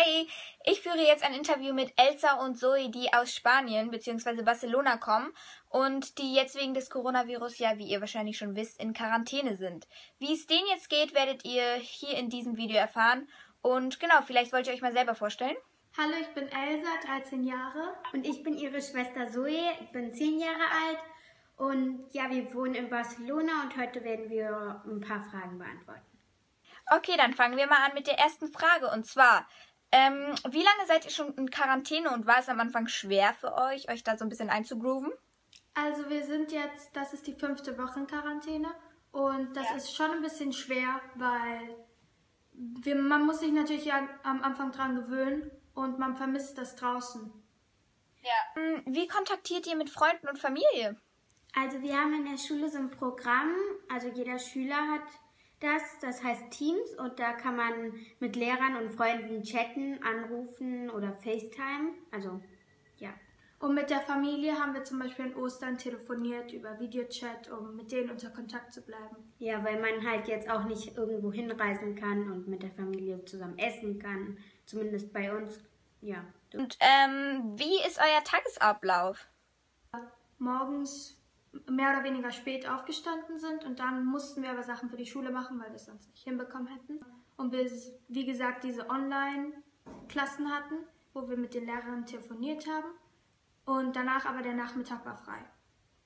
Hey, ich führe jetzt ein Interview mit Elsa und Zoe, die aus Spanien bzw. Barcelona kommen und die jetzt wegen des Coronavirus ja, wie ihr wahrscheinlich schon wisst, in Quarantäne sind. Wie es denen jetzt geht, werdet ihr hier in diesem Video erfahren. Und genau, vielleicht wollt ihr euch mal selber vorstellen. Hallo, ich bin Elsa, 13 Jahre. Und ich bin ihre Schwester Zoe, ich bin 10 Jahre alt. Und ja, wir wohnen in Barcelona und heute werden wir ein paar Fragen beantworten. Okay, dann fangen wir mal an mit der ersten Frage. Und zwar, ähm, wie lange seid ihr schon in Quarantäne und war es am Anfang schwer für euch, euch da so ein bisschen einzugrooven? Also wir sind jetzt, das ist die fünfte Woche in Quarantäne und das ja. ist schon ein bisschen schwer, weil wir, man muss sich natürlich ja am Anfang dran gewöhnen und man vermisst das draußen. Ja. Hm, wie kontaktiert ihr mit Freunden und Familie? Also wir haben in der Schule so ein Programm, also jeder Schüler hat das, das heißt Teams und da kann man mit Lehrern und Freunden chatten, anrufen oder FaceTime. Also ja. Und mit der Familie haben wir zum Beispiel in Ostern telefoniert über Videochat, um mit denen unter Kontakt zu bleiben. Ja, weil man halt jetzt auch nicht irgendwo hinreisen kann und mit der Familie zusammen essen kann. Zumindest bei uns, ja. Und ähm, wie ist euer Tagesablauf? Morgens mehr oder weniger spät aufgestanden sind und dann mussten wir aber Sachen für die Schule machen, weil wir es sonst nicht hinbekommen hätten. Und wir, wie gesagt, diese Online-Klassen hatten, wo wir mit den Lehrern telefoniert haben. Und danach aber der Nachmittag war frei.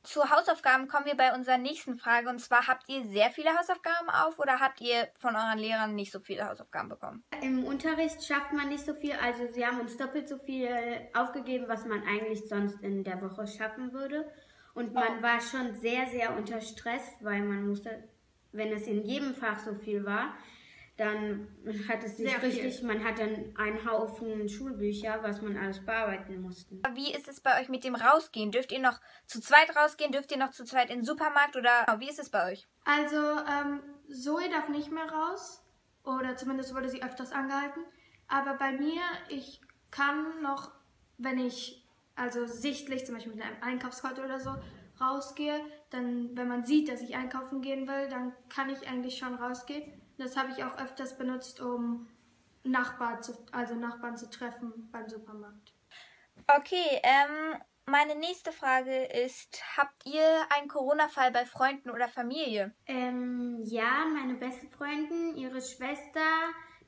Zu Hausaufgaben kommen wir bei unserer nächsten Frage. Und zwar, habt ihr sehr viele Hausaufgaben auf oder habt ihr von euren Lehrern nicht so viele Hausaufgaben bekommen? Im Unterricht schafft man nicht so viel. Also sie haben uns doppelt so viel aufgegeben, was man eigentlich sonst in der Woche schaffen würde. Und man oh. war schon sehr, sehr unter Stress, weil man musste, wenn es in jedem Fach so viel war, dann hat es sich sehr richtig, viel. man hat dann einen Haufen Schulbücher, was man alles bearbeiten musste. Wie ist es bei euch mit dem Rausgehen? Dürft ihr noch zu zweit rausgehen? Dürft ihr noch zu zweit in den Supermarkt oder wie ist es bei euch? Also, ähm, Zoe darf nicht mehr raus oder zumindest wurde sie öfters angehalten. Aber bei mir, ich kann noch, wenn ich also sichtlich, zum Beispiel mit einem Einkaufskarte oder so, rausgehe, dann, wenn man sieht, dass ich einkaufen gehen will, dann kann ich eigentlich schon rausgehen. Das habe ich auch öfters benutzt, um Nachbarn zu, also Nachbarn zu treffen beim Supermarkt. Okay, ähm, meine nächste Frage ist, habt ihr einen Corona-Fall bei Freunden oder Familie? Ähm, ja, meine beste Freundin, ihre Schwester,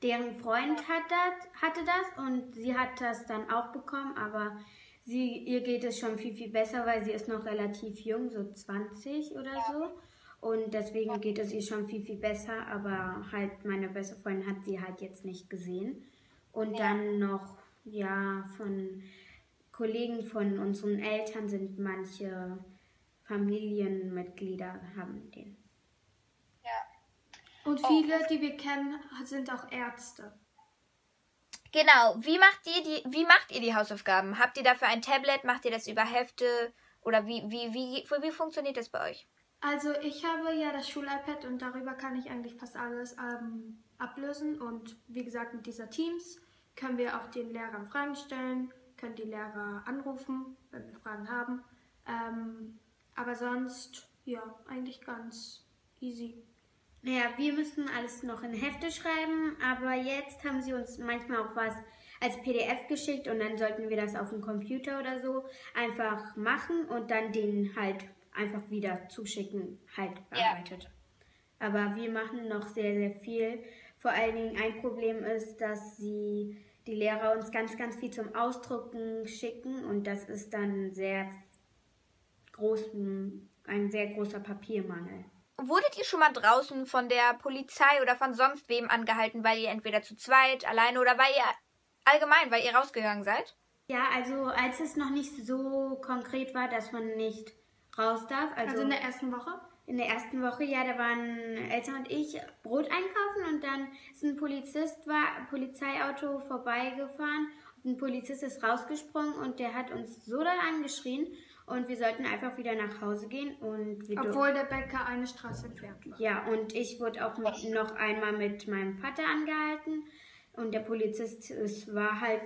deren Freund hat das, hatte das und sie hat das dann auch bekommen, aber sie, ihr geht es schon viel, viel besser, weil sie ist noch relativ jung, so 20 oder so. Und deswegen geht es ihr schon viel, viel besser. Aber halt, meine beste Freundin hat sie halt jetzt nicht gesehen. Und dann noch, ja, von Kollegen von unseren Eltern sind manche Familienmitglieder haben den. Ja. Und viele, die wir kennen, sind auch Ärzte. Genau. Wie macht ihr die, wie macht ihr die Hausaufgaben? Habt ihr dafür ein Tablet? Macht ihr das über Hefte? Oder wie, wie, wie, wie, wie funktioniert das bei euch? Also ich habe ja das Schul-iPad und darüber kann ich eigentlich fast alles ähm, ablösen. Und wie gesagt, mit dieser Teams können wir auch den Lehrern Fragen stellen, können die Lehrer anrufen, wenn wir Fragen haben. Ähm, aber sonst, ja, eigentlich ganz easy. Naja, wir müssen alles noch in Hefte schreiben, aber jetzt haben sie uns manchmal auch was als PDF geschickt und dann sollten wir das auf dem Computer oder so einfach machen und dann den halt einfach wieder zuschicken, halt bearbeitet. Ja. Aber wir machen noch sehr, sehr viel. Vor allen Dingen ein Problem ist, dass sie die Lehrer uns ganz, ganz viel zum Ausdrucken schicken und das ist dann sehr groß, ein sehr großer Papiermangel. Wurdet ihr schon mal draußen von der Polizei oder von sonst wem angehalten, weil ihr entweder zu zweit, alleine oder weil ihr allgemein, weil ihr rausgegangen seid? Ja, also als es noch nicht so konkret war, dass man nicht raus darf. Also, also in der ersten Woche? In der ersten Woche, ja, da waren Eltern und ich Brot einkaufen und dann ist ein Polizist, war ein Polizeiauto vorbeigefahren und ein Polizist ist rausgesprungen und der hat uns so dann angeschrien und wir sollten einfach wieder nach Hause gehen. Und Obwohl der Bäcker eine Straße entfernt war. Ja, und ich wurde auch mit, noch einmal mit meinem Vater angehalten. Und der Polizist, es war halt,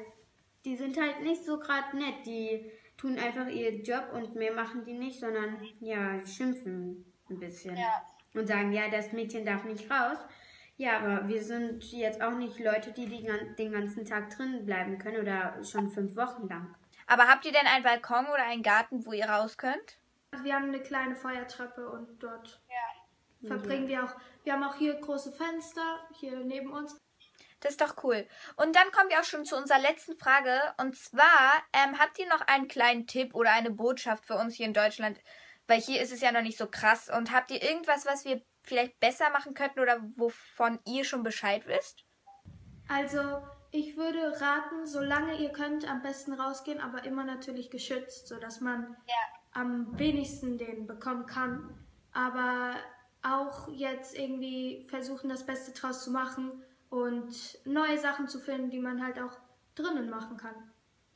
die sind halt nicht so gerade nett. Die tun einfach ihren Job und mehr machen die nicht, sondern ja, schimpfen ein bisschen. Ja. Und sagen, ja, das Mädchen darf nicht raus. Ja, aber wir sind jetzt auch nicht Leute, die, die den ganzen Tag drin bleiben können oder schon fünf Wochen lang. Aber habt ihr denn einen Balkon oder einen Garten, wo ihr raus könnt? Wir haben eine kleine Feuertreppe und dort ja. verbringen wir auch. Wir haben auch hier große Fenster, hier neben uns. Das ist doch cool. Und dann kommen wir auch schon zu unserer letzten Frage. Und zwar, ähm, habt ihr noch einen kleinen Tipp oder eine Botschaft für uns hier in Deutschland? Weil hier ist es ja noch nicht so krass. Und habt ihr irgendwas, was wir vielleicht besser machen könnten oder wovon ihr schon Bescheid wisst? Also, ich würde raten, solange ihr könnt, am besten rausgehen, aber immer natürlich geschützt, sodass man ja. am wenigsten den bekommen kann. Aber auch jetzt irgendwie versuchen, das Beste draus zu machen und neue Sachen zu finden, die man halt auch drinnen machen kann.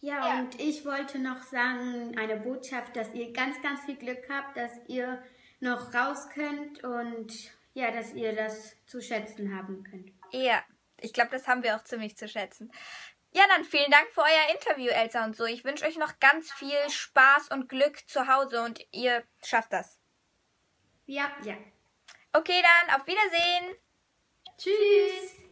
Ja, ja, und ich wollte noch sagen, eine Botschaft, dass ihr ganz, ganz viel Glück habt, dass ihr noch raus könnt und ja, dass ihr das zu schätzen haben könnt. Ja, ich glaube, das haben wir auch ziemlich zu schätzen. Ja, dann vielen Dank für euer Interview, Elsa und so. Ich wünsche euch noch ganz viel Spaß und Glück zu Hause und ihr schafft das. Ja, ja. Okay, dann auf Wiedersehen. Tschüss.